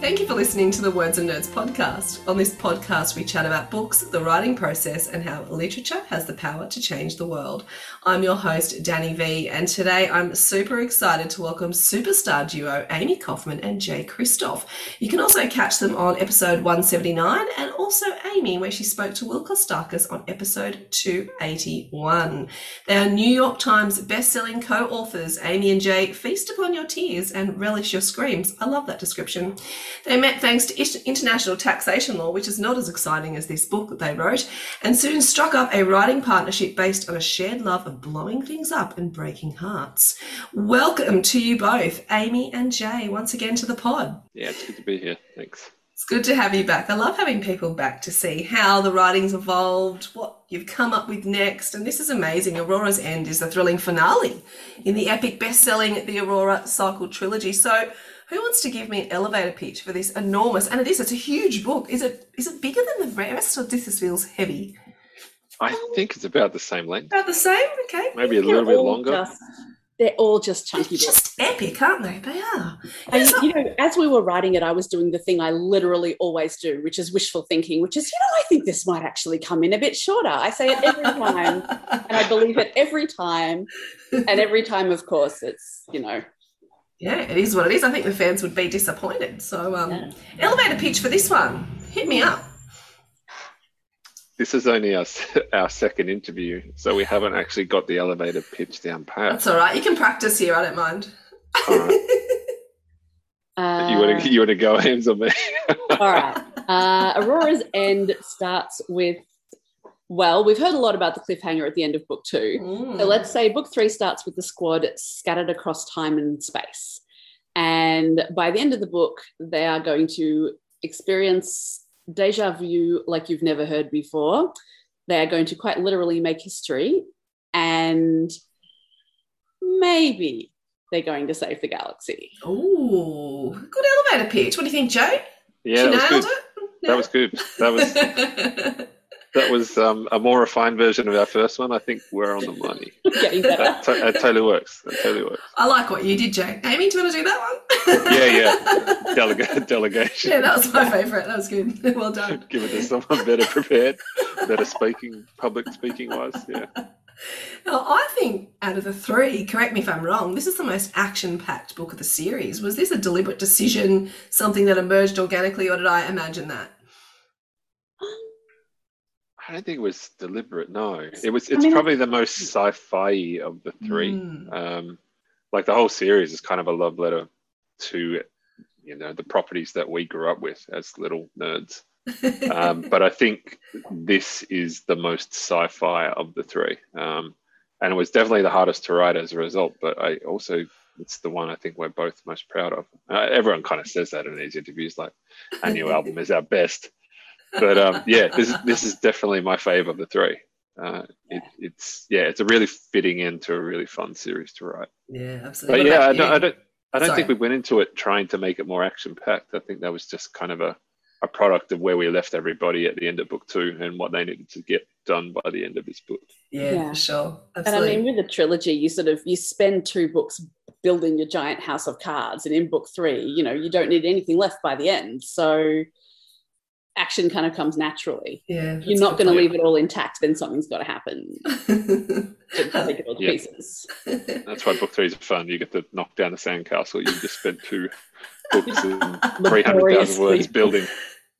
Thank you for listening to the Words and Nerds podcast. On this podcast, we chat about books, the writing process, and how literature has the power to change the world. I'm your host, Danny V, and today I'm super excited to welcome superstar duo Amie Kaufman and Jay Kristoff. You can also catch them on episode 179 and also Amie, where she spoke to Will Kostakis on episode 281. They are New York Times best-selling co-authors. Amie and Jay feast upon your tears and relish your screams. I love that description. They met thanks to international taxation law, which is not as exciting as this book that they wrote, and soon struck up a writing partnership based on a shared love of blowing things up and breaking hearts. Welcome to you both, Amie and Jay, once again to the pod. Yeah, it's good to be here. Thanks. It's good to have you back. I love having people back to see how the writing's evolved, what you've come up with next. And this is amazing. Aurora's End is the thrilling finale in the epic best-selling The Aurora Cycle trilogy. So who wants to give me an elevator pitch for this enormous and it is, it's a huge book. Is it is it bigger than the rest or this feels heavy? I um, think it's about the same length. About the same? Okay. Maybe a little bit longer. just- they're all just chunky They're books. just epic, aren't they? They are. And It's not- you know, as we were writing it, I was doing the thing I literally always do, which is wishful thinking, which is, you know, I think this might actually come in a bit shorter. I say it every time, and I believe it every time. And every time, of course, it's, you know, Yeah, it is what it is. I think the fans would be disappointed. So, um, Yeah. elevator pitch for this one. Hit me up. This is only our, our second interview, so we haven't actually got the elevator pitch down pat. That's all right. You can practice here. I don't mind. All right. uh, You want to you want to go, hands on me? all right. Uh, Aurora's End starts with, well, we've heard a lot about the cliffhanger at the end of book two. Mm. So let's say book three starts with the squad scattered across time and space. And by the end of the book, they are going to experience deja vu like you've never heard before. They are going to quite literally make history. And maybe they're going to save the galaxy. Oh, good elevator pitch. What do you think, Joe? yeah, she that was good. it. That was good. That was was. that was um, a more refined version of our first one. I think we're on the money. Getting better. That, to- that totally works. That totally works. I like what you did, Jay. Amie, do you want to do that one? Yeah, yeah. Delega- delegation. yeah, that was my favourite. That was good. Well done. Give it to someone better prepared, better speaking, public speaking wise. Yeah. Now, I think out of the three, correct me if I'm wrong, this is the most action-packed book of the series. Was this a deliberate decision, something that emerged organically, or did I imagine that? I don't think it was deliberate. No, it was. It's mean, probably the most sci-fi of the three. Mm. Um, like the whole series is kind of a love letter to, you know, the properties that we grew up with as little nerds. Um, but I think this is the most sci-fi of the three, um, and it was definitely the hardest to write as a result. But I also it's the one I think we're both most proud of. Uh, everyone kind of says that in these interviews, like our new album is our best. But um, yeah, this this is definitely my fave of the three. Uh, it, it's yeah, it's a really fitting into a really fun series to write. Yeah, absolutely. But What yeah, I don't. I don't, I don't Sorry. think we went into it trying to make it more action packed. I think that was just kind of a, a product of where we left everybody at the end of book two and what they needed to get done by the end of this book. Yeah, Yeah. for sure. And I mean, with a trilogy, you sort of you spend two books building your giant house of cards, and in book three, you know, you don't need anything left by the end. So action kind of comes naturally. yeah, You're not going to leave it all intact, then something's got to happen to take it all to Yeah. pieces. That's why book three is fun. You get to knock down the sandcastle. You just spent two books and 300,000 words building.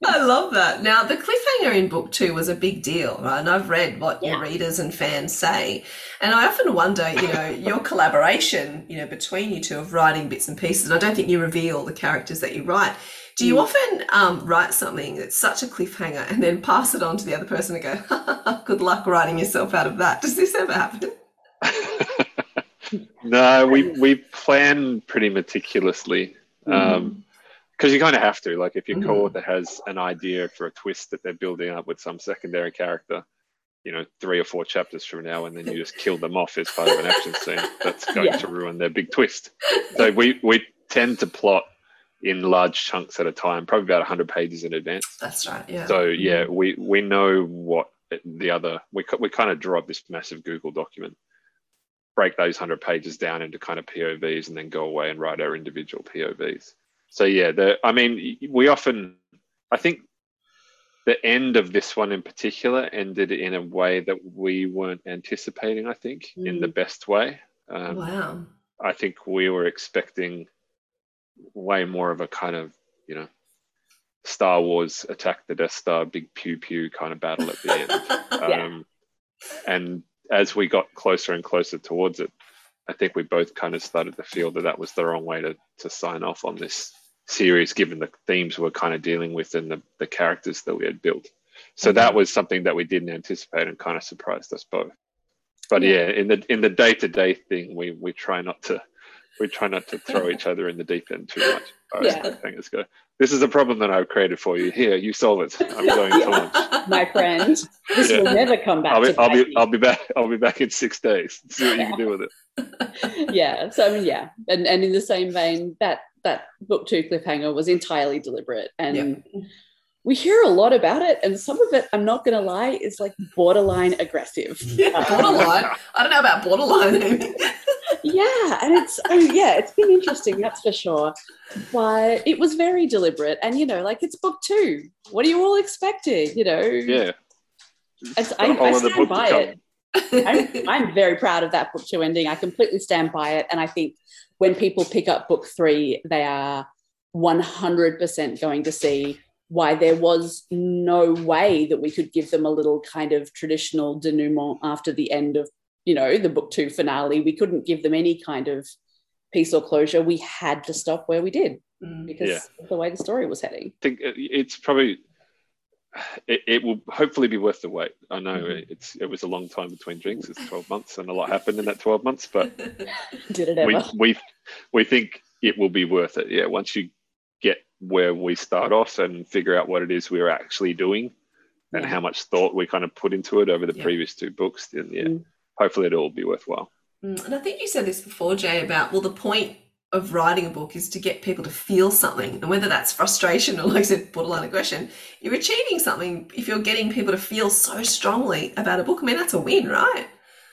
I love that. Now, the cliffhanger in book two was a big deal, right? And I've read what your readers and fans say. And I often wonder, you know, your collaboration, you know, between you two of writing bits and pieces. And I don't think you reveal the characters that you write. Do you often um, write something that's such a cliffhanger and then pass it on to the other person and go, good luck writing yourself out of that? Does this ever happen? No, we we plan pretty meticulously because you kind of have to. Like, if your Mhm. co-author has an idea for a twist that they're building up with some secondary character, you know, three or four chapters from now, and then you just kill them off as part of an action scene, that's going Yeah. to ruin their big twist. So we we tend to plot in large chunks at a time, probably about 100 pages in advance. That's right. Yeah. So yeah, we we know what the other we we kind of draw up this massive Google document, break those hundred pages down into kind of POVs, and then go away and write our individual POVs. So yeah, the I mean we often I think the end of this one in particular ended in a way that we weren't anticipating. I think in the best way. Um, wow. I think we were expecting way more of a kind of, you know, Star Wars attack the Death Star, big pew pew kind of battle at the end. Yeah. um, and as we got closer and closer towards it, I think we both kind of started to feel that that was the wrong way to, to sign off on this series, given the themes we're kind of dealing with and the, the characters that we had built. So that was something that we didn't anticipate and kind of surprised us both. But yeah, in the in the day to day thing, we we try not to we try not to throw each other in the deep end too much. As Yeah. far as cliffhangers go. This is a problem that I've created for you. Here, you solve it. I'm going to lunch. My friend, this Yeah. will never come back I'll be, to I'll be. I'll be back I'll be back in six days. See what you can do with it. yeah so i mean yeah and and in the same vein that that book two cliffhanger was entirely deliberate and we hear a lot about it and some of it i'm not gonna lie is like borderline aggressive Yeah, borderline. I don't know about borderline. Yeah and it's oh yeah it's been interesting that's for sure but it was very deliberate and you know like it's book two what are you all expecting you know Yeah. It's- I, I stand by it I'm, I'm very proud of that book two ending. I completely stand by it. And I think when people pick up book three, they are 100% going to see why there was no way that we could give them a little kind of traditional denouement after the end of, you know, the book two finale. We couldn't give them any kind of peace or closure. We had to stop where we did Mm. because Yeah. of the way the story was heading. I think it's probably it, it will hopefully be worth the wait. I know it's it was a long time between drinks. It's twelve months, and a lot happened in that twelve months. But Did it we ever? we we think it will be worth it. Yeah, once you get where we start off and figure out what it is we're actually doing, and Yeah. how much thought we kind of put into it over the Yeah. previous two books, then yeah, Mm. Hopefully it'll all be worthwhile. Mm, And I think you said this before, Jay, about well, the point of writing a book is to get people to feel something, and whether that's frustration or, like I said, borderline aggression, you're achieving something if you're getting people to feel so strongly about a book. I mean, that's a win, right?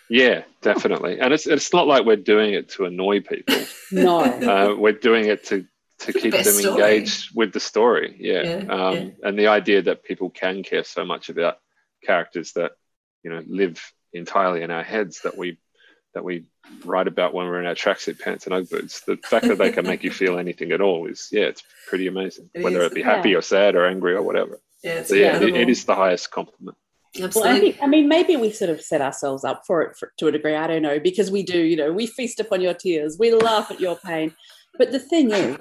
Yeah, definitely. And it's it's not like we're doing it to annoy people. No. uh, we're doing it to to the keep best them story. engaged with the story. Yeah. Yeah, um, yeah. And the idea that people can care so much about characters that you know live entirely in our heads that we that we write about when we're in our tracksuit pants and UGG boots. The fact that they can make you feel anything at all is yeah, it's pretty amazing. It Whether is. it be happy Yeah. or sad or angry or whatever. Yeah, it's So yeah, it, it is the highest compliment. Well, I Absolutely. think, I mean, maybe we sort of set ourselves up for it for, to a degree. I don't know, because we do, you know, we feast upon your tears, we laugh at your pain. But the thing is,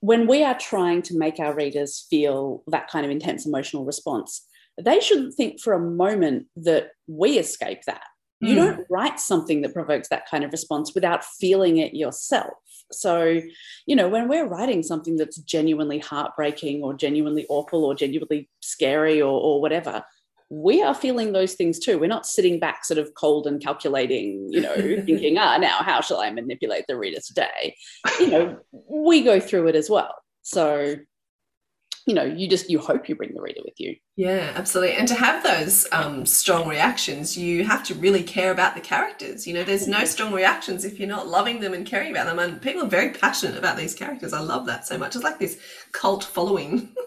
when we are trying to make our readers feel that kind of intense emotional response, they shouldn't think for a moment that we escape that. You Mm. don't write something that provokes that kind of response without feeling it yourself. So, you know, when we're writing something that's genuinely heartbreaking or genuinely awful or genuinely scary or, or whatever, we are feeling those things too. We're not sitting back sort of cold and calculating, you know, thinking, ah, now how shall I manipulate the reader today? You know, we go through it as well. So, you know, you just you hope you bring the reader with you. Yeah, absolutely. And to have those um, strong reactions, you have to really care about the characters. You know, there's no strong reactions if you're not loving them and caring about them. And people are very passionate about these characters. I love that so much. It's like this cult following.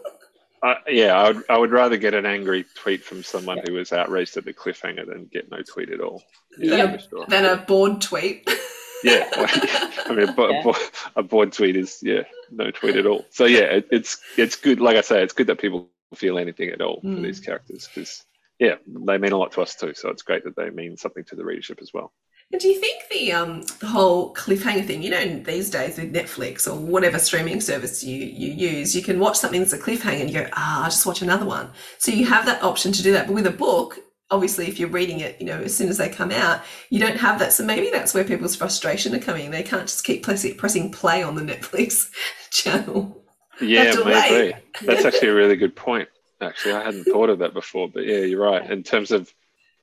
Uh, yeah, I would, I would rather get an angry tweet from someone who was outraged at the cliffhanger than get no tweet at all. than, for sure. than a bored tweet. Yeah, I mean, a, bo- Yeah. bo- a bored tweet is yeah, no tweet at all. So yeah, it, it's it's good. Like I say, it's good that people feel anything at all Mm. for these characters because yeah, they mean a lot to us too. So it's great that they mean something to the readership as well. And do you think the um the whole cliffhanger thing, you know, these days with Netflix or whatever streaming service you you use, you can watch something that's a cliffhanger and you go, ah, I'll just watch another one. So you have that option to do that. But with a book, obviously if you're reading it, you know, as soon as they come out, you don't have that. So maybe that's where people's frustration are coming. They can't just keep pressing, pressing play on the Netflix channel. Yeah, maybe. That's actually a really good point. Actually, I hadn't thought of that before, but yeah, you're right. In terms of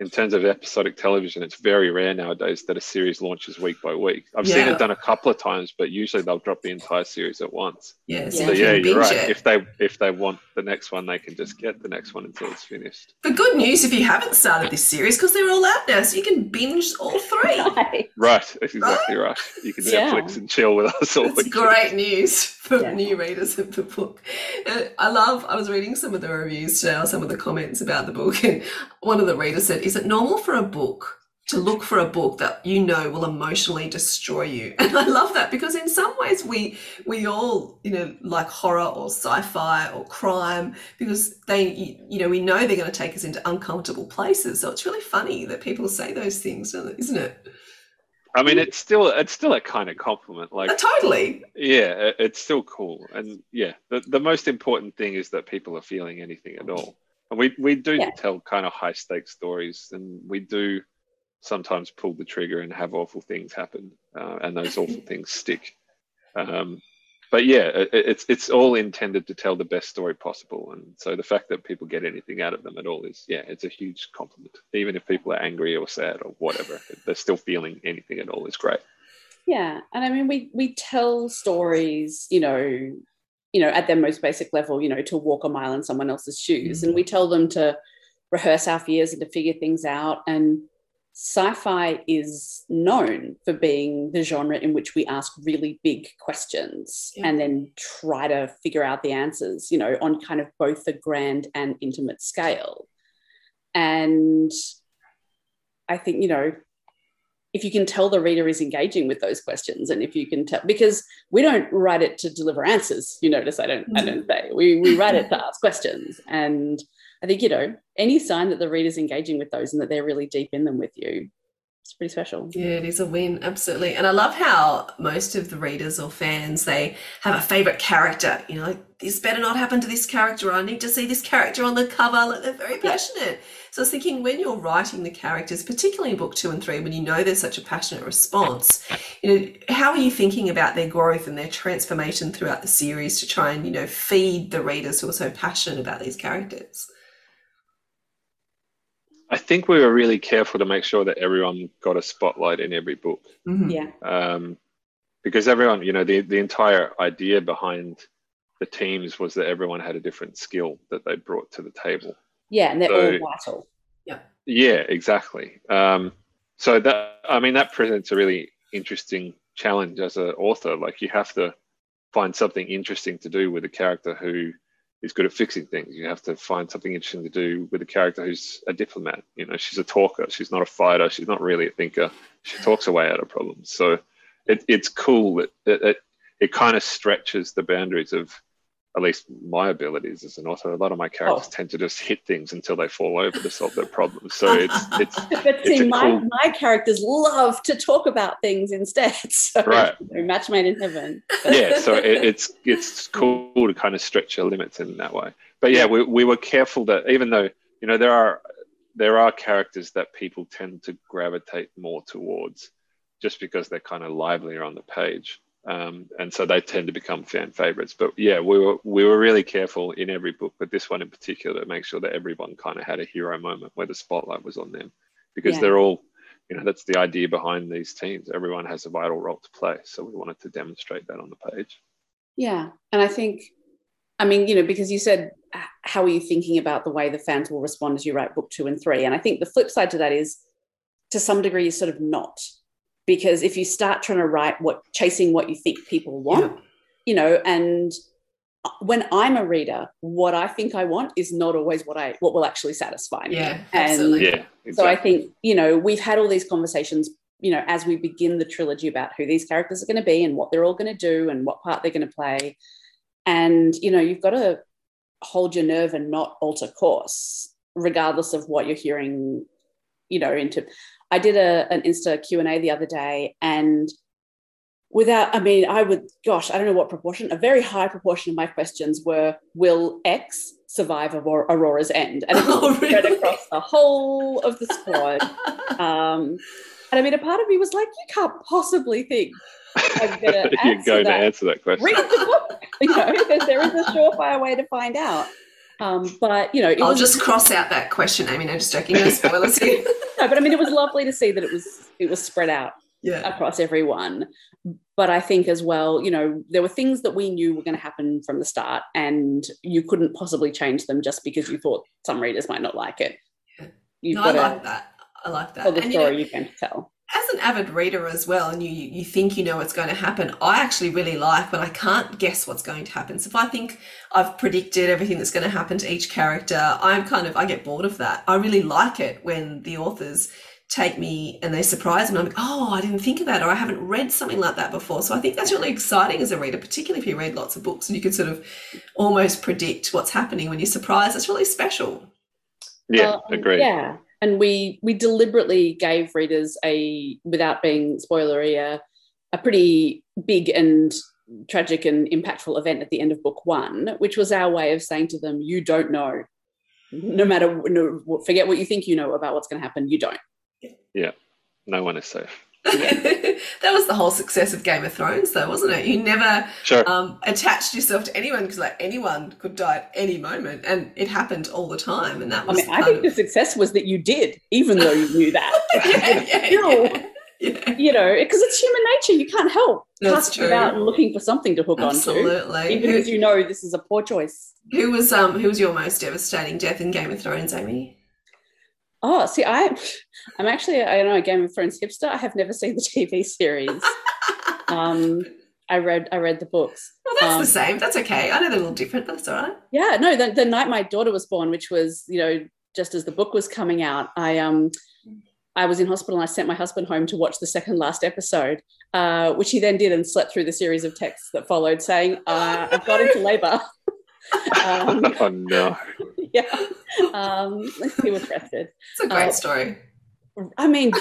in terms of episodic television, it's very rare nowadays that a series launches week by week. I've seen it done a couple of times, but usually they'll drop the entire series at once. Yeah, So so you yeah, can you're right. it. If they if they want the next one, they can just get the next one until it's finished. But good news if you haven't started this series because they're all out now, so you can binge all three. Right, that's exactly right. You can Yeah. Netflix and chill with us all It's week. great news for Yeah. new readers of the book. Uh, I love, I was reading some of the reviews today, or some of the comments about the book, and one of the readers said, Is it normal for a book to look for a book that you know will emotionally destroy you? And I love that because in some ways we we all, you know, like horror or sci-fi or crime because they, you, know, we know they're going to take us into uncomfortable places. So it's really funny that people say those things, isn't it? I mean, it's still it's still a kind of compliment. Like Uh, totally. Yeah, it's still cool, and yeah, the the most important thing is that people are feeling anything at all. And we we do Yeah. tell kind of high stakes stories, and we do sometimes pull the trigger and have awful things happen, uh, and those awful things stick. Um, but yeah, it, it's it's all intended to tell the best story possible, and so the fact that people get anything out of them at all is yeah, it's a huge compliment. Even if people are angry or sad or whatever, they're still feeling anything at all is great. Yeah, and I mean, we we tell stories, you know, you know, at their most basic level, you know, to walk a mile in someone else's shoes, and we mm. tell them to rehearse our fears and to figure things out. And sci-fi is known for being the genre in which we ask really big questions Yeah. and then try to figure out the answers, you know, on kind of both the grand and intimate scale. And I think, you know, if you can tell the reader is engaging with those questions and if you can tell because we don't write it to deliver answers. You notice i don't i don't mm-hmm. say. We, we write it to ask questions. And i think you know any sign that the reader's engaging with those and that they're really deep in them with you it's pretty special Yeah, it is a win, absolutely. And I love how most of the readers or fans they have a favorite character. You know, like this better not happen to this character. I need to see this character on the cover. Like they're very passionate. So I was thinking when you're writing the characters, particularly in book two and three, when you know there's such a passionate response, you know, how are you thinking about their growth and their transformation throughout the series to try and you know feed the readers who are so passionate about these characters? I think we were really careful to make sure that everyone got a spotlight in every book. Mhm. yeah Um, because everyone, you know, the, the entire idea behind the teams was that everyone had a different skill that they brought to the table. yeah and they're So- all vital Yeah. Yeah, exactly. Um, so that, I mean, that presents a really interesting challenge as an author. Like you have to find something interesting to do with a character who is good at fixing things. You have to find something interesting to do with a character who's a diplomat. You know, she's a talker. She's not a fighter. She's not really a thinker. She talks her way out of problems. So it, it's cool that it, it, it kind of stretches the boundaries of at least my abilities as an author. A lot of my characters Oh. tend to just hit things until they fall over to solve their problems. So it's it's but see a my, cool- my characters love to talk about things instead so Right. match made in heaven yeah. So it, it's it's cool to kind of stretch your limits in that way. But yeah, we we were careful that even though you know there are there are characters that people tend to gravitate more towards just because they're kind of livelier on the page. Um, and so they tend to become fan favorites. But yeah, we were we were really careful in every book, but this one in particular, to make sure that everyone kind of had a hero moment where the spotlight was on them, because Yeah. they're all, you know, that's the idea behind these teams. Everyone has a vital role to play, so we wanted to demonstrate that on the page. Yeah. And I think, I mean, you know, because you said, how are you thinking about the way the fans will respond as you write book two and three? And I think the flip side to that is, to some degree, you're sort of not. Because if you start trying to write what, chasing what you think people want, you know, and when I'm a reader, what I think I want is not always what I what will actually satisfy me. Yeah, And absolutely. Yeah, so I think, you know, we've had all these conversations, you know, as we begin the trilogy about who these characters are going to be and what they're all going to do and what part they're going to play. And, you know, you've got to hold your nerve and not alter course, regardless of what you're hearing, you know, into. I did a, an Insta Q&A the other day and without, I mean, I would, gosh, I don't know what proportion, a very high proportion of my questions were, will X survive Aurora- Aurora's end? And it was Oh, spread really? across the whole of the squad. Um, and I mean, a part of me was like, you can't possibly think I'm going to You're answer going to that. answer that question. Read the book, you know, because there is a surefire way to find out. Um, but you know, it I'll was just cross out that question, Amie. No, just joking. No spoilers here. no, but I mean, it was lovely to see that it was it was spread out yeah. across everyone. But I think as well, you know, there were things that we knew were going to happen from the start, and you couldn't possibly change them just because you thought some readers might not like it. You've No, I got to like that. I like that. tell the And, you know, story you can tell. As an avid reader as well, and you you think you know what's going to happen, I actually really like when I can't guess what's going to happen. So if I think I've predicted everything that's going to happen to each character, I'm kind of I get bored of that. I really like it when the authors take me and they surprise me. I'm like, oh, I didn't think of that, or I haven't read something like that before. So I think that's really exciting as a reader, particularly if you read lots of books and you can sort of almost predict what's happening when you're surprised. It's really special. Yeah, Um, agreed. Yeah, and we we deliberately gave readers a without being spoilery a, a pretty big and tragic and impactful event at the end of book one, which was our way of saying to them, "You don't know, no matter no, forget what you think you know about what's going to happen. You don't." Yeah, no one is safe. that was the whole success of Game of Thrones, though, wasn't it? You never Sure. um, attached yourself to anyone because, like, anyone could die at any moment, and it happened all the time. And that I was mean, I kind think of- the success was that you did, even though you knew that. yeah, yeah, Still, yeah. you know, because it's human nature. You can't help casting true. about and looking for something to hook onto, Absolutely. even Who, if you know this is a poor choice. who was um who was your most devastating death in Game of Thrones, Amie? Oh, see, I, I'm actually, I don't know, a Game of Thrones hipster. I have never seen the TV series. um, I read, I read the books. Well, that's Um, the same. That's okay. I know they're a little different, but that's all right. Yeah, no, the, the night my daughter was born, which was, you know, just as the book was coming out, I um, I was in hospital and I sent my husband home to watch the second last episode, uh, which he then did and slept through the series of texts that followed, saying, uh, "I've got into labour." Um, oh no. yeah, um, he was rested. It's a great Uh, story. I mean,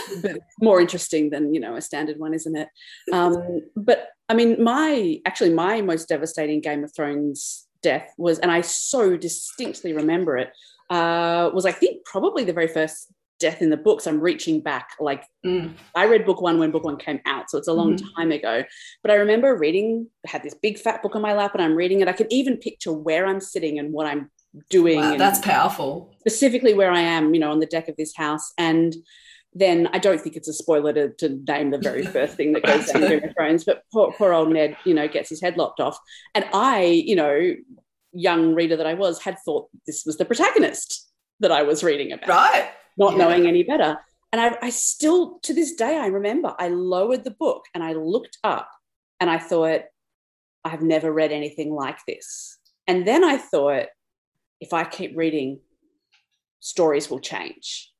more interesting than you know a standard one, isn't it? Um, but I mean, my actually my most devastating Game of Thrones death was, and I so distinctly remember it, uh, was I think probably the very first death in the books. I'm reaching back, like Mm. I read book one when book one came out, so it's a long Mhm. time ago. But I remember reading, I had this big fat book on my lap, and I'm reading it. I can even picture where I'm sitting and what I'm doing. Wow, that's powerful. specifically where I am, you know, on the deck of this house. And then I don't think it's a spoiler to, to name the very first thing that goes down in Game of Thrones, but poor, poor old Ned, you know, gets his head lopped off. And I, you know, young reader that I was, had thought this was the protagonist that I was reading about, Right? Not Yeah. knowing any better. And I, I still, to this day, I remember I lowered the book and I looked up and I thought, I've never read anything like this. And then I thought, if I keep reading, stories will change.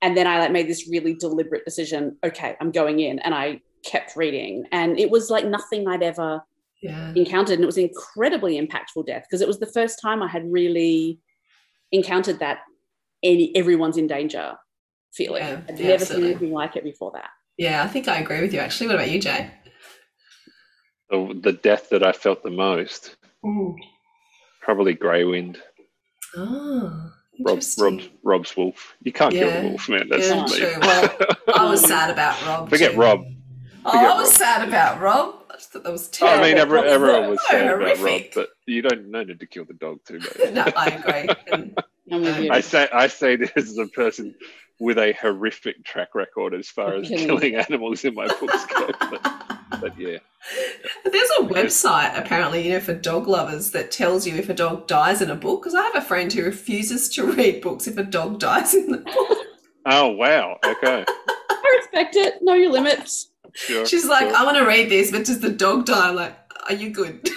And then I like made this really deliberate decision. Okay, I'm going in, and I kept reading, and it was like nothing I'd ever Yeah. encountered, and it was incredibly impactful death because it was the first time I had really encountered that any everyone's in danger feeling. Yeah, I've yeah, never seen anything like it before that. Yeah, I think I agree with you actually. What about you, Jay? The, the death that I felt the most, probably Grey Wind. Oh, Rob, Rob, Rob's wolf. You can't kill Yeah. the wolf, man. That's Yeah, me. true. Well, I was sad about Rob. Forget too. Rob. Oh, I was Rob. sad about Rob. I just thought that was terrible. I mean, every, everyone was so sad about Rob, but you don't no need to kill the dog too much. No, I agree. And I'm with you. I say I say this as a person with a horrific track record as far as Killing. killing animals in my books go. But, but yeah, There's a website apparently, you know, for dog lovers that tells you if a dog dies in a book. Because I have a friend who refuses to read books if a dog dies in the book. Oh wow. Okay. I respect it. Know your limits. Sure. She's like, sure. I want to read this, but does the dog die? I'm like, are you good?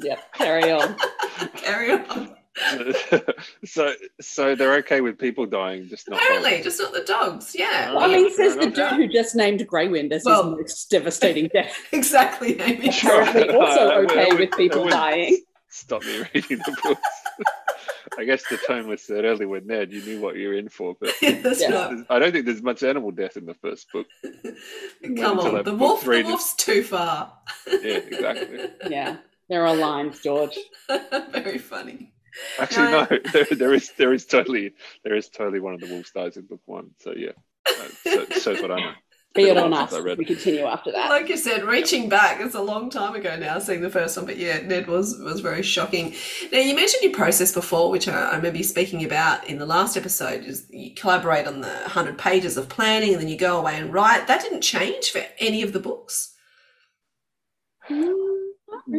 Yep. Carry on. Carry on. so so they're okay with people dying, just not Apparently, dogs. just not the dogs. Yeah. Oh, I mean, says the enough. dude who just named Greywind as Well- his most devastating death. Exactly, Amie. Apparently, also I okay would- with people dying. Stop me reading the books. I guess the tone was set early with Ned. You knew what you were in for, but That's Yeah. right. I don't think there's much animal death in the first book. Come on, that the book wolf. The read- wolf's too far. Yeah, exactly. Yeah, there are lines, George. Very funny. Actually, No. no. There, there is there is totally there is totally one of the wolves dies in book one. So yeah, so, so what I know. Be it Been a on us. read We continue after that. Like you said, reaching back, it's a long time ago now seeing the first one, but yeah, Ned was was very shocking. Now you mentioned your process before, which I, I remember you speaking about in the last episode, is you collaborate on the hundred pages of planning and then you go away and write. That didn't change for any of the books. Hmm.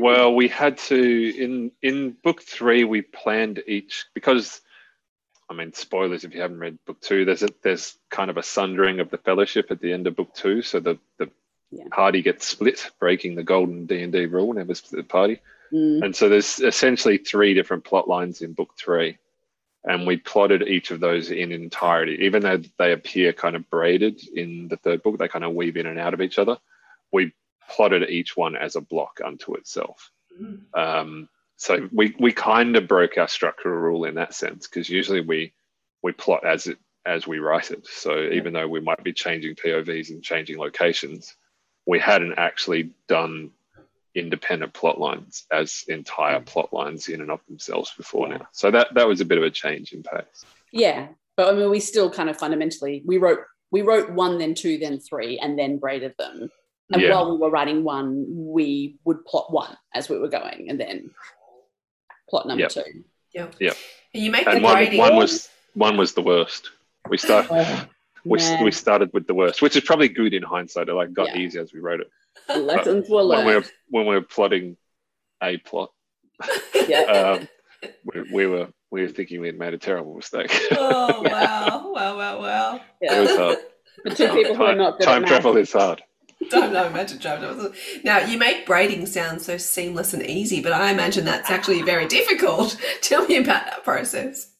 Well, we had to in in book three. We planned each because, I mean, spoilers if you haven't read book two. There's a there's kind of a sundering of the fellowship at the end of book two. So the the Yeah. party gets split, breaking the golden D and D rule. Never split the party. Mm. And so there's essentially three different plot lines in book three. And we plotted each of those in entirety. Even though they appear kind of braided in the third book, they kind of weave in and out of each other. We plotted each one as a block unto itself. Um, so we, we kind of broke our structural rule in that sense, because usually we we plot as it as we write it. So even though we might be changing POVs and changing locations, we hadn't actually done independent plot lines as entire plot lines in and of themselves before now. So that that was a bit of a change in pace. Yeah, but I mean, we still kind of fundamentally we wrote we wrote one, then two, then three, and then braided them. And Yeah. while we were writing one, we would plot one as we were going, and then plot number Yep. two. Yep. Yep. You make And the one, one was one was the worst. We start Oh, we, man. we started with the worst, which is probably good in hindsight. It like got Yeah. easier as we wrote it. lessons were learned. When we were when we were plotting a plot, yeah. um, we, we were we were thinking we had made a terrible mistake. oh wow, wow, wow, wow. it was hard. For two people who are Time, not good time at travel math. is hard. Don't know, imagine travel. Now you make braiding sound so seamless and easy, but I imagine that's actually very difficult. Tell me about that process.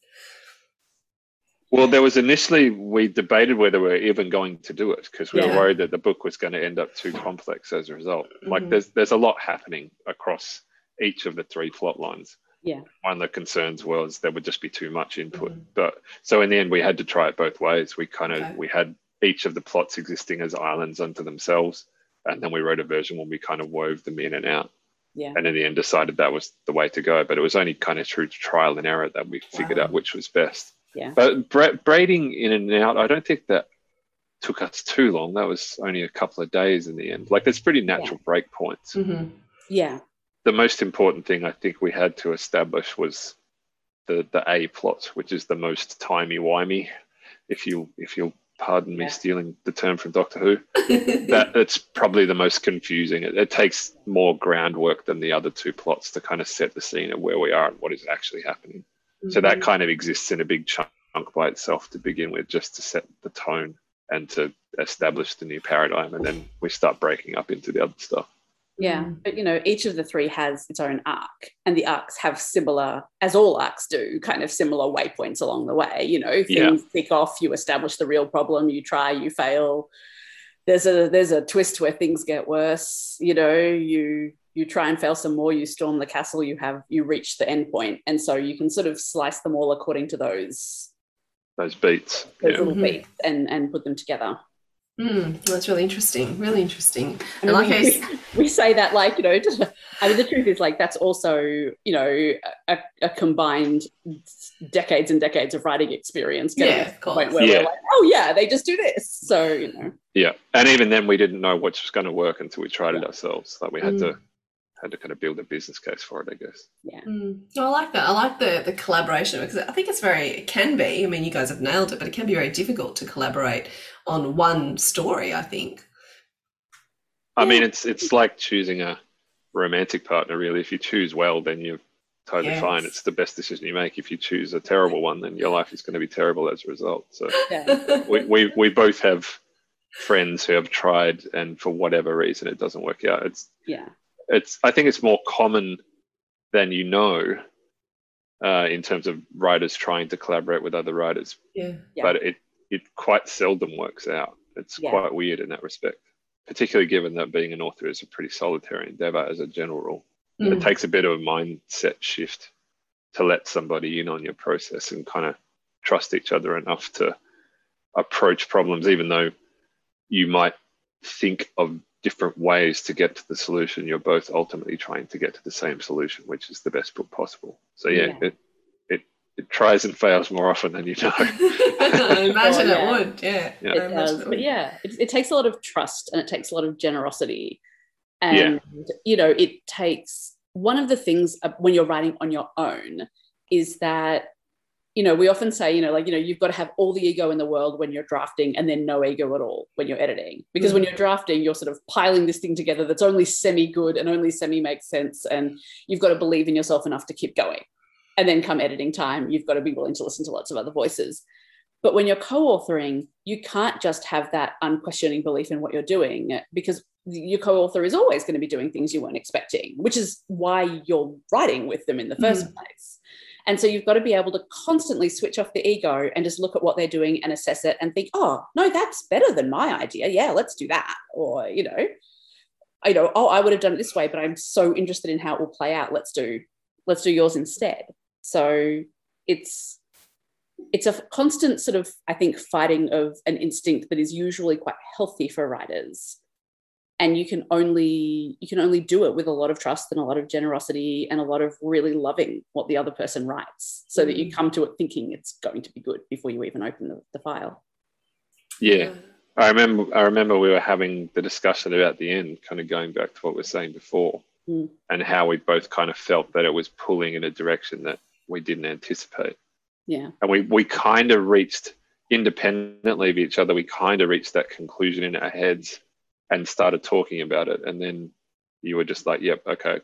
Well, there was initially we debated whether we were even going to do it because we Yeah. were worried that the book was going to end up too complex as a result. Like Mhm. there's there's a lot happening across each of the three plot lines. Yeah. One of the concerns was there would just be too much input. Mhm. But so in the end we had to try it both ways. We kind of Okay. we had each of the plots existing as islands unto themselves. And then we wrote a version when we kind of wove them in and out. Yeah. And in the end decided that was the way to go. But it was only kind of through trial and error that we figured Wow. out which was best. Yeah. But bra- braiding in and out, I don't think that took us too long. That was only a couple of days in the end. Like there's pretty natural break points. Mm-hmm. Yeah. The most important thing I think we had to establish was the the A plot, which is the most timey wimey, if you if you'll pardon me stealing the term from Doctor Who. That it's probably the most confusing. It, it takes more groundwork than the other two plots to kind of set the scene of where we are and what is actually happening. So that mm-hmm. kind of exists in a big chunk by itself to begin with, just to set the tone and to establish the new paradigm. And then we start breaking up into the other stuff. Yeah, Mm. but you know, each of the three has its own arc, and the arcs have similar, as all arcs do, kind of similar waypoints along the way. You know, Yeah. things kick off, you establish the real problem, you try, you fail. There's a there's a twist where things get worse. You know, you you try and fail some more, you storm the castle, you have you reach the end point, and so you can sort of slice them all according to those Those beats. those Yeah. little Mhm. beats and and put them together. Mm, that's really interesting. Really interesting. I mean, And like we, s- we say that like you know i mean the truth is like that's also you know a, a combined decades and decades of writing experience getting Yeah, to of course. point where Yeah. we're like oh yeah they just do this so you know Yeah, and even then, we didn't know which was going to work until we tried it ourselves. Like we had to had to kind of build a business case for it, I guess. yeah Mm. No, I like that. I like the the collaboration because I think it's very it can be. I mean, you guys have nailed it, but it can be very difficult to collaborate on one story. I think. I mean, it's it's like choosing a romantic partner. Really, if you choose well, then you're totally Yes. fine. It's the best decision you make. If you choose a terrible one, then your life is going to be terrible as a result. So yeah we, we we both have friends who have tried, and for whatever reason, it doesn't work out. It's yeah it's I think it's more common than you know uh, in terms of writers trying to collaborate with other writers, Yeah. Yeah. but it it quite seldom works out. It's Yeah. quite weird in that respect, particularly given that being an author is a pretty solitary endeavor as a general rule. It Mm. takes a bit of a mindset shift to let somebody in on your process and kind of trust each other enough to approach problems, even though you might think of different ways to get to the solution. You're both ultimately trying to get to the same solution, which is the best book possible. So yeah, Yeah. it it it tries and fails more often than you know. I imagine Yeah. it would. Yeah. Yeah. I it imagine does it but would. yeah it, it takes a lot of trust and it takes a lot of generosity and you know it takes one of the things uh, when you're writing on your own is that you know we often say you know like you know you've got to have all the ego in the world when you're drafting and then no ego at all when you're editing. Because when mm. you're drafting you're sort of piling this thing together that's only semi good and only semi makes sense and you've got to believe in yourself enough to keep going. And then come editing time you've got to be willing to listen to lots of other voices. But when you're co-authoring, you can't just have that unquestioning belief in what you're doing because your co-author is always going to be doing things you weren't expecting, which is why you're writing with them in the mm-hmm. 1st place. And so you've got to be able to constantly switch off the ego and just look at what they're doing and assess it and think, oh, no, that's better than my idea. Yeah, let's do that. Or, you know, you know, oh, I would have done it this way, but I'm so interested in how it will play out. Let's do, let's do yours instead. So it's it's a constant sort of i think fighting of an instinct that is usually quite healthy for writers and you can only you can only do it with a lot of trust and a lot of generosity and a lot of really loving what the other person writes so that you come to it thinking it's going to be good before you even open the, the file Yeah. I remember I remember we were having the discussion about the end, kind of going back to what we were saying before, Mm. and how we both kind of felt that it was pulling in a direction that we didn't anticipate. yeah And we, we kind of reached independently of each other, we kind of reached that conclusion in our heads and started talking about it. And then you were just like, yep, okay,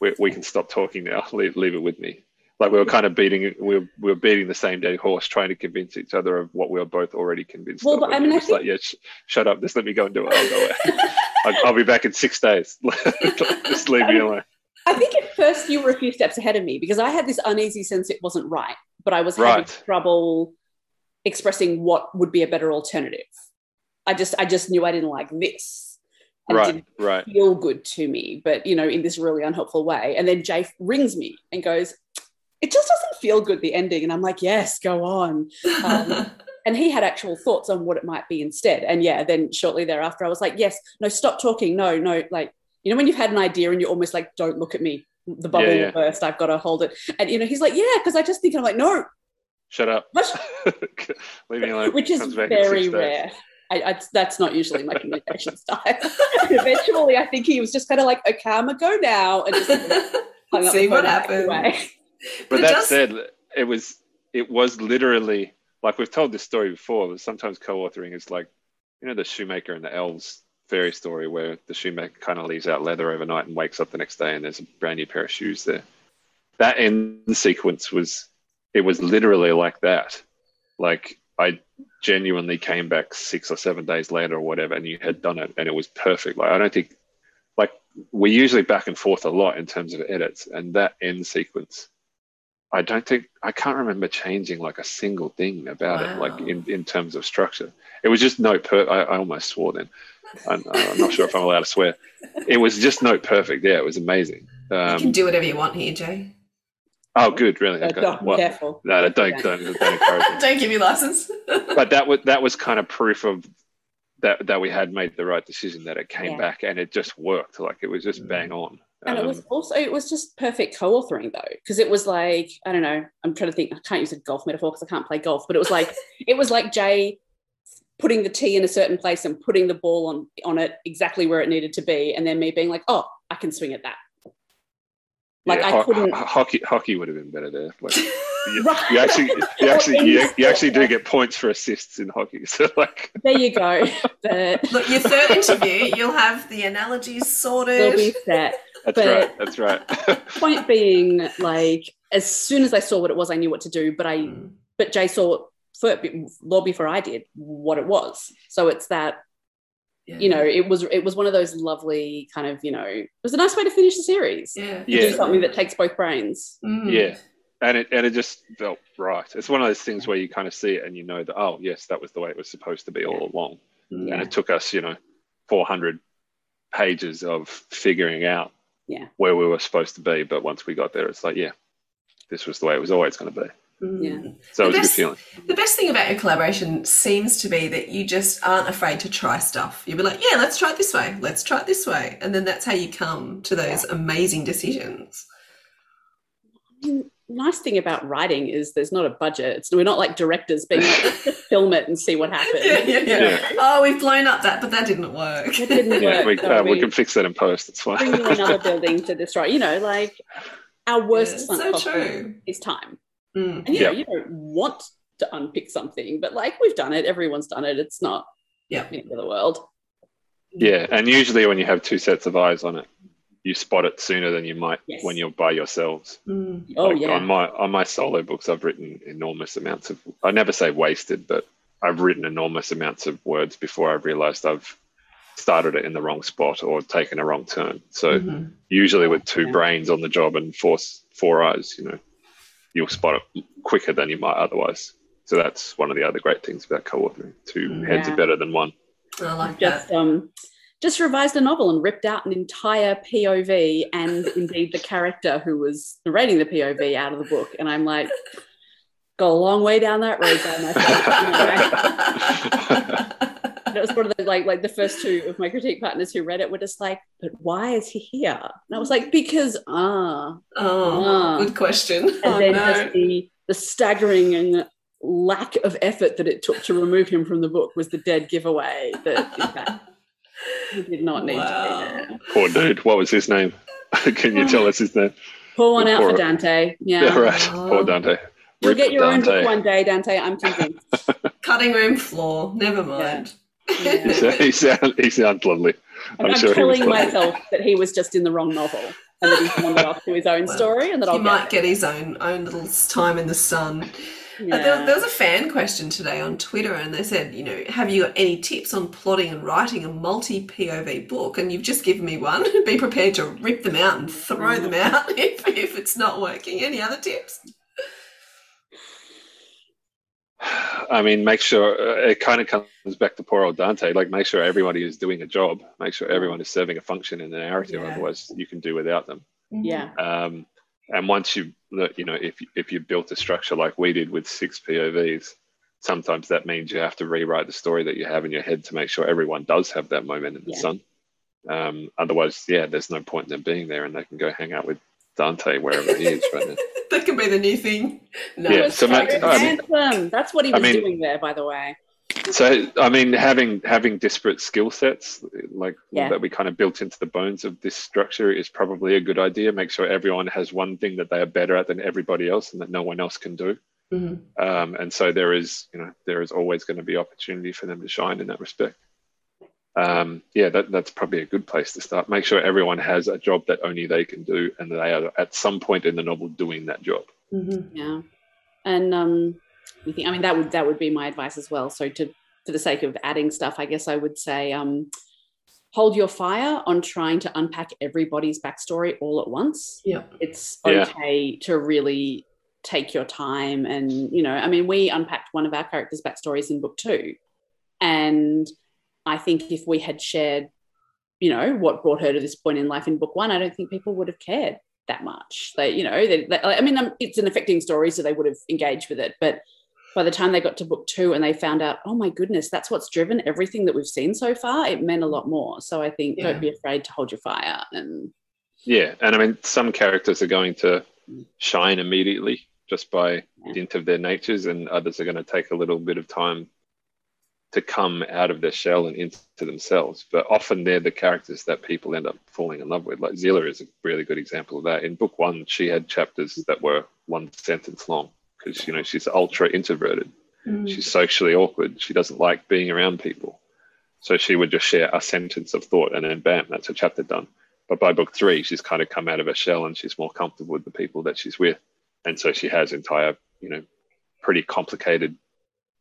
we, we can stop talking now. Leave, leave it with me. Like we were kind of beating, we were, we were beating the same dead horse, trying to convince each other of what we were both already convinced Well, of. but I mean, I just like, yeah, sh- shut up. Just let me go and do it. I'll go away. I'll, I'll be back in six days. just leave me alone. I think at first you were a few steps ahead of me because I had this uneasy sense it wasn't right, but I was having Right. trouble expressing what would be a better alternative. I just I just knew I didn't like this. And it Right, didn't right. feel good to me, but you know, in this really unhelpful way. And then Jay rings me and goes, It just doesn't feel good, the ending. And I'm like, Yes, go on. Um, and he had actual thoughts on what it might be instead. And yeah, then shortly thereafter, I was like, Yes, no, stop talking. No, no, like, you know, when you've had an idea and you're almost like, Don't look at me. The bubble Yeah, will yeah. burst. I've got to hold it. And, you know, he's like, Yeah, because I just think, I'm like, No, Shut up. leave me alone. which is Comes back in very rare. I, I, that's not usually my communication style. Eventually, I think he was just kind of like, "Okay, I'm gonna go now," and just hung See what phone and backed happens. away. But But that just- said, it was it was literally like we've told this story before. But sometimes co-authoring is like you know the shoemaker and the elves fairy story where the shoemaker kind of leaves out leather overnight and wakes up the next day and there's a brand new pair of shoes there. That end sequence was it was literally like that. Like I genuinely came back six or seven days later or whatever, and you had done it, and it was perfect. Like I don't think like we usually back and forth a lot in terms of edits, and that end sequence, I don't think I can't remember changing like a single thing about it, like in, in terms of structure. It was just no per. I, I almost swore then. I'm, I'm not sure if I'm allowed to swear. It was just note perfect. Yeah, it was amazing. you Um, can do whatever you want here, Jay. Oh, good, really. Okay. don't- Well, careful. no, don't, don't, don't encourage it Don't give me license. but that was that was kind of proof of that that we had made the right decision that it came Yeah. back and it just worked like it was Mm. just bang on and it Um, was also it was just perfect co-authoring though because it was like i don't know i'm trying to think i can't use a golf metaphor because i can't play golf but it was like it was like jay putting the tee in a certain place and putting the ball on on it exactly where it needed to be and then me being like oh i can swing at that like yeah, i ho- couldn't hockey hockey would have been better there like you, Right. you actually you actually you, you actually do get points for assists in hockey so like there you go but Look, your third interview, you'll have the analogies sorted. we'll sorted. be set that's But- right that's right point being like as soon as i saw what it was i knew what to do but i Mm. but jay saw for, long before i did what it was so it's that Yeah. you know it was it was one of those lovely kind of you know it was a nice way to finish the series yeah, Do Yeah. something that takes both brains Mm. yeah and it and it just felt right it's one of those things where you kind of see it and you know that oh yes that was the way it was supposed to be all along and it took us you know 400 pages of figuring out Yeah. where we were supposed to be but once we got there it's like yeah this was the way it was always going to be. Yeah. so it was The a good best- feeling The best thing about your collaboration seems to be that you just aren't afraid to try stuff. You'll be like, yeah, let's try it this way. Let's try it this way. And then that's how you come to those amazing decisions. nice thing about writing is there's not a budget it's, we're not like directors being like film it and see what happens Yeah, yeah, yeah. Yeah. Oh, we've blown up that, but that didn't work. It didn't yeah, work, we, uh, we we- can fix that in post it's bring fine you another building to destroy you know like our worst Yeah, sunk so cost true. is time Mm. and you know Yeah. you don't want to unpick something but like we've done it everyone's done it it's not Yeah. the end of the world yeah and usually when you have two sets of eyes on it you spot it sooner than you might Yes. when you're by yourselves Mm. oh Like, yeah on my on my solo books i've written enormous amounts of i never say wasted but i've written enormous amounts of words before i've realized i've started it in the wrong spot or taken a wrong turn so Mhm. usually with two Yeah. brains on the job and four four eyes you know you'll spot it quicker than you might otherwise so that's one of the other great things about co-authoring two heads are better than one I like that. just um just revised a novel and ripped out an entire POV and indeed the character who was narrating the POV out of the book. And I'm like, go a long way down that road by myself. And it was one of the like like the first two of my critique partners who read it were just like, but why is he here? And I was like, because ah. Oh, Ah. good question. And Oh, then no. just the the staggering and lack of effort that it took to remove him from the book was the dead giveaway that in fact, he did not need to be there. poor dude what was his name can you tell us his name Pour one out Poor- for Dante. yeah, Yeah. right Oh. poor dante You'll get your own book one day, Dante. I'm convinced. Cutting room floor. Never mind. Yeah. he, sound- he, sound, he sounds lovely i'm, I'm, sure he was telling myself that he was just in the wrong novel and that he's wandered off to his own Well, story and that he I'll might get, get his own own little time in the sun. it. Uh, there, there was a fan question today on Twitter, and they said, you know, have you got any tips on plotting and writing a multi POV book? And you've just given me one. Be prepared to rip them out and throw them out if, if it's not working. Any other tips? I mean, make sure uh, it kind of comes back to poor old Dante. Like, make sure everybody is doing a job. Make sure everyone is serving a function in the narrative. Yeah. Otherwise, you can do without them. yeah. Um, and once you, you know, if if you built a structure like we did with six POVs, sometimes that means you have to rewrite the story that you have in your head to make sure everyone does have that moment in the Yeah. sun. Um, otherwise, yeah, there's no point in them being there, and they can go hang out with Dante wherever he is right now. that could be the new thing. No. Yeah, so so ma- I mean- handsome. That's what he I was mean- doing there, by the way. So, I mean, having having disparate skill sets like Yeah. that we kind of built into the bones of this structure is probably a good idea. Make sure everyone has one thing that they are better at than everybody else, and that no one else can do. Mhm. Um, and so there is, you know, there is always going to be opportunity for them to shine in that respect. Um, yeah, that, that's probably a good place to start. Make sure everyone has a job that only they can do, and they are at some point in the novel doing that job. Mhm. Yeah. And um I mean that would that would be my advice as well. So to for the sake of adding stuff, I guess I would say um hold your fire on trying to unpack everybody's backstory all at once. Yeah. It's Yeah. okay to really take your time and you know, I mean we unpacked one of our characters' backstories in book two. And I think if we had shared, you know, what brought her to this point in life in book one, I don't think people would have cared that much. They, you know, they, they, I mean, um, it's an affecting story, so they would have engaged with it. But by the time they got to book two and they found out, oh my goodness, that's what's driven everything that we've seen so far, it meant a lot more. So I think Yeah. don't be afraid to hold your fire. And Yeah, and I mean, some characters are going to shine immediately just by dint of their natures, and others are going to take a little bit of time to come out of their shell and into themselves. But often they're the characters that people end up falling in love with. Like Zila is a really good example of that. In book one, she had chapters that were one sentence long because you know she's ultra introverted. Mm. She's socially awkward. She doesn't like being around people. So she would just share a sentence of thought and then bam, that's a chapter done. But by book three, she's kind of come out of her shell and she's more comfortable with the people that she's with. And so she has entire, you know, pretty complicated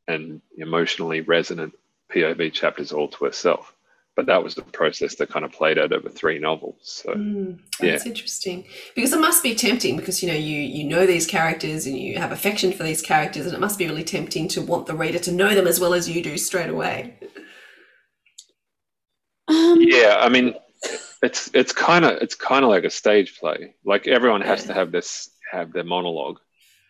and emotionally resonant POV chapters all to herself. But that was the process that kind of played out over three novels. So Mm, yeah. that's interesting because it must be tempting because you know you you know these characters and you have affection for these characters and it must be really tempting to want the reader to know them as well as you do straight away. um, yeah i mean it's it's kind of it's kind of like a stage play like everyone has to have this have their monologue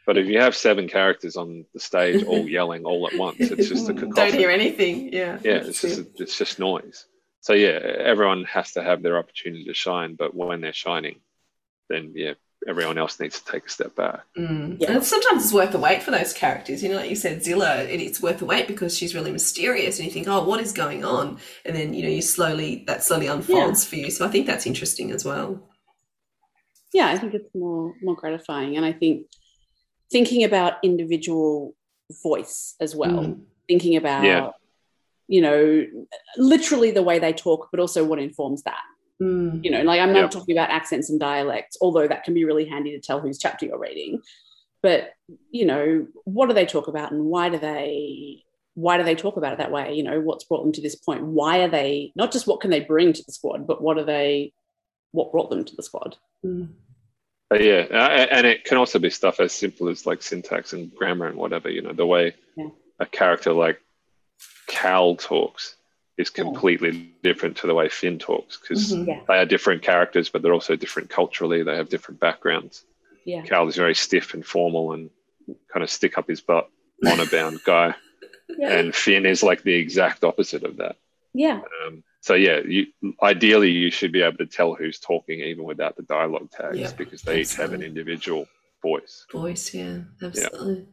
but if you have seven characters on the stage all yelling all at once it's just a cacophony. Don't hear anything. Yeah. yeah it's just it's just noise so yeah everyone has to have their opportunity to shine but when they're shining then yeah everyone else needs to take a step back Mm. And sometimes it's worth the wait for those characters. You know, like you said, Zila, it, it's worth the wait because she's really mysterious and you think, oh, what is going on? And then, you know, you slowly, that slowly unfolds for you. So I think that's interesting as well. yeah, I think it's more more gratifying. And I think thinking about individual voice as well, Mm. thinking about Yeah. you know, literally the way they talk, but also what informs that. Mm. You know, like I'm not Yep. talking about accents and dialects, although that can be really handy to tell whose chapter you're reading. But you know, what do they talk about, and why do they why do they talk about it that way? You know, what's brought them to this point? Why are they not just what can they bring to the squad, but what are they? What brought them to the squad? Mm. But yeah, and it can also be stuff as simple as like syntax and grammar and whatever. You know, the way Yeah. a character like Kal talks is completely different to the way Fin talks because Mhm. Yeah. they are different characters, but they're also different culturally. They have different backgrounds. Yeah. Kal is very stiff and formal and kind of stick up his butt, honor bound guy, Yeah. and Fin is like the exact opposite of that. Yeah. Um, so yeah, you, ideally you should be able to tell who's talking even without the dialogue tags Yeah, because they each have an individual voice. Voice, yeah, absolutely.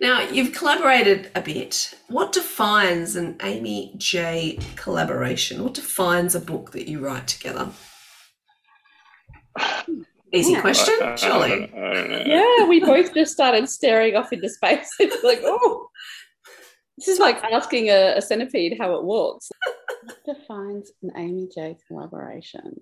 Now, you've collaborated a bit. What defines an Amie J collaboration? What defines a book that you write together? Easy Yeah. question, I- I- surely. I don't- I don't. Yeah, we both just started staring off into space. It's like, oh, this is like asking a, a centipede how it walks. What defines an Amie J collaboration?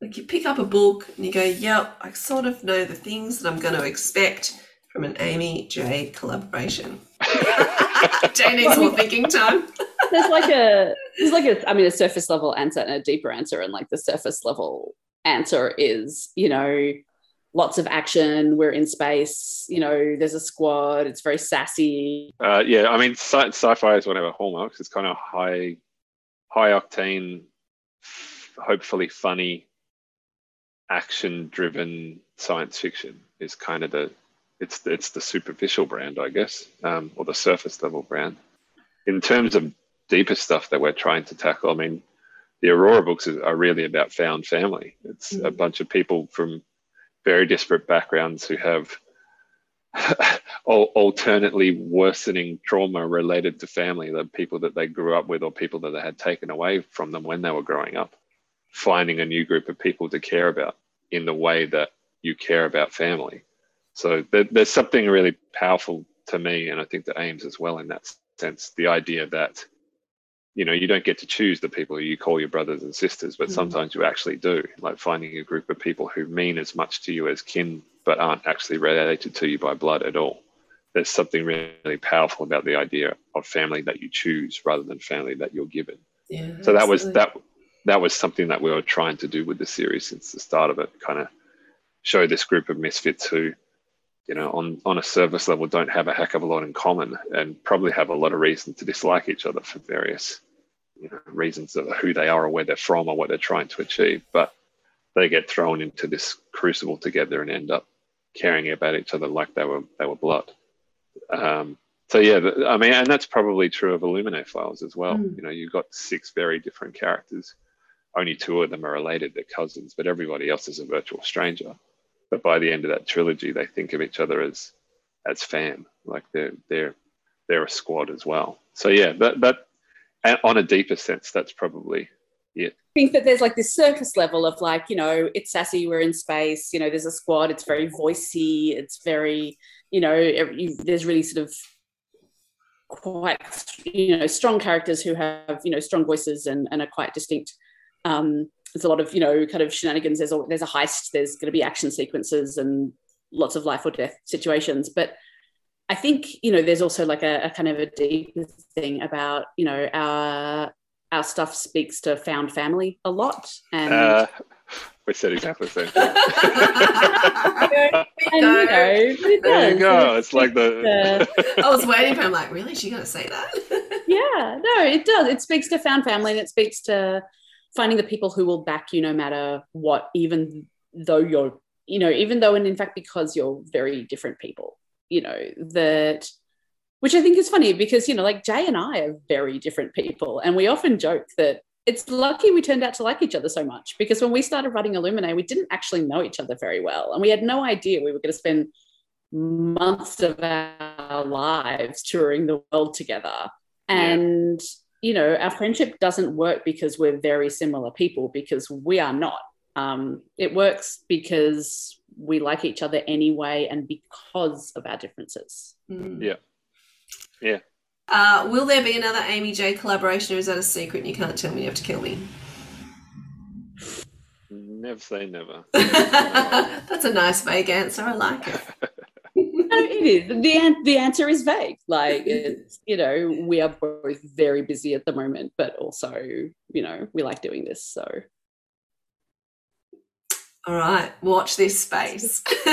Like you pick up a book and you go, yep, I sort of know the things that I'm going to expect from an Amie J collaboration. Jay needs more thinking time. There's like a, there's like a, I mean, a surface level answer and a deeper answer, and like the surface level answer is, you know, lots of action. We're in space. You know, there's a squad. It's very sassy. Uh, yeah, I mean, sci- sci-fi is one of our hallmarks. It's kind of high, high octane, f- hopefully funny, action-driven science fiction is kind of the, it's the, it's the superficial brand, I guess, um, or the surface level brand. In terms of deeper stuff that we're trying to tackle, I mean, the Aurora books are are really about found family. It's a bunch of people from very disparate backgrounds who have alternately worsening trauma related to family, the people that they grew up with or people that they had taken away from them when they were growing up, finding a new group of people to care about in the way that you care about family. So there, there's something really powerful to me, and I think to Ames as well in that sense, the idea that you know you don't get to choose the people you call your brothers and sisters but Mhm. sometimes you actually do like finding a group of people who mean as much to you as kin but aren't actually related to you by blood at all there's something really powerful about the idea of family that you choose rather than family that you're given Yeah. so that was that that was something that we were trying to do with the series since the start of it kind of show this group of misfits who you know on on a surface level don't have a heck of a lot in common and probably have a lot of reason to dislike each other for various you know reasons of who they are or where they're from or what they're trying to achieve but they get thrown into this crucible together and end up caring about each other like they were they were blood Um, so yeah, I mean, and that's probably true of Illuminae files as well. Mm. You know, you've got six very different characters. Only two of them are related; they're cousins, but everybody else is a virtual stranger. But by the end of that trilogy, they think of each other as as fam, like they're they're they're a squad as well. So yeah, that that and on a deeper sense, that's probably it. I think that there's like this surface level of like, you know, it's sassy, we're in space, you know, there's a squad, it's very voicey, it's very, you know, you, there's really sort of quite, you know, strong characters who have, you know, strong voices and, and are quite distinct. Um, there's a lot of, you know, kind of shenanigans. There's a, there's a heist, there's going to be action sequences and lots of life or death situations. But I think, you know, there's also like a, a kind of a deeper thing about, you know, our our stuff speaks to found family a lot. And, Uh, we said exactly the same. thing. and you know, it there you does. go. It's like the. I was waiting for him, like, really? Is she going to say that? yeah, no, it does. It speaks to found family and it speaks to finding the people who will back you no matter what, even though you're, you know, even though, and in fact, because you're very different people, you know, that, which I think is funny because, you know, like Jay and I are very different people. And we often joke that it's lucky we turned out to like each other so much because when we started writing Illuminae, we didn't actually know each other very well. And we had no idea we were going to spend months of our lives touring the world together. And, you know, our friendship doesn't work because we're very similar people, because we are not. Um, it works because we like each other anyway and because of our differences. Mm. Yeah. Yeah. Uh, will there be another Amie J collaboration, or is that a secret and you can't tell me? You have to kill me. Never say never. That's a nice vague answer. I like it. no, it is. The, the answer is vague. Like, it's, you know, we are both very busy at the moment, but also, you know, we like doing this. So, All right, watch this space.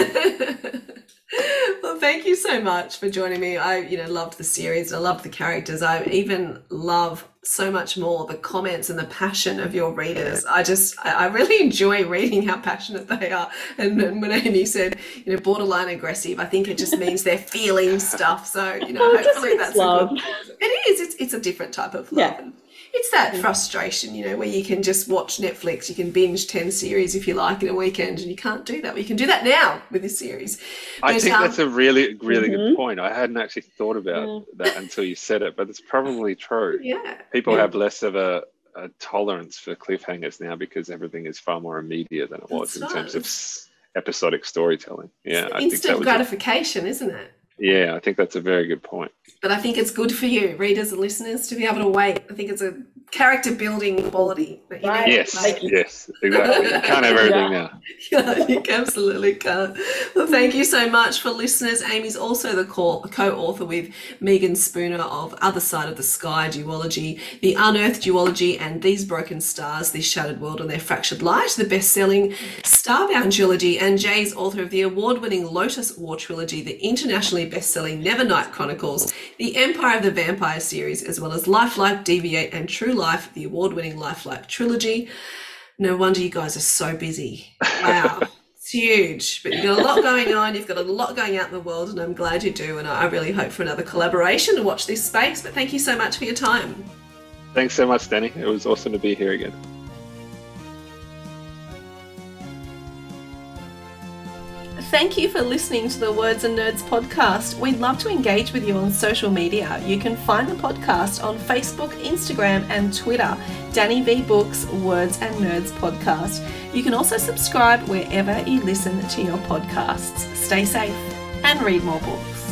well, thank you so much for joining me. I, you know, loved the series. I loved the characters. I even love so much more the comments and the passion of your readers. I just, I, really enjoy reading how passionate they are. And, and when Amie said, you know, borderline aggressive, I think it just means they're feeling stuff. So, you know, Oh, hopefully that's love. a good. It is. It's it's a different type of love. Yeah. It's that frustration, you know, where you can just watch Netflix, you can binge 10 series if you like in a weekend, and you can't do that. Well, you can do that now with this series. I But, think um, that's a really, really Mhm. good point. I hadn't actually thought about that until you said it, but it's probably true. Yeah. People Yeah. have less of a, a tolerance for cliffhangers now because everything is far more immediate than it was That's in terms of episodic storytelling. Yeah, I think that Instant was. A, gratification, isn't it? Yeah, I think that's a very good point. But I think it's good for you, readers and listeners, to be able to wait. I think it's a character building quality. That you Right. need. Yes, Like, yes, exactly. You can't have everything now. Yeah, you absolutely can't. Well, thank you so much for listeners. Amie's also the co- co-author with Meagan Spooner of Other Side of the Sky duology, The Unearthed duology, and These Broken Stars, This Shattered World and Their Fractured Light, the best-selling Starbound trilogy, and Jay's author of the award-winning Lotus War trilogy, the internationally best-selling Nevernight Chronicles, the Empire of the Vampire series, as well as Lifelike, Deviate, and True Life, the award-winning Lifelike trilogy. No wonder you guys are so busy. Wow. It's huge, but you've got a lot going on. You've got a lot going out in the world, and I'm glad you do. And I really hope for another collaboration to watch this space. But thank you so much for your time. Thanks so much, Danny. It was awesome to be here again. Thank you for listening to the Words and Nerds podcast. We'd love to engage with you on social media. You can find the podcast on Facebook, Instagram, and Twitter. Danny V Books, Words and Nerds podcast. You can also subscribe wherever you listen to your podcasts. Stay safe and read more books.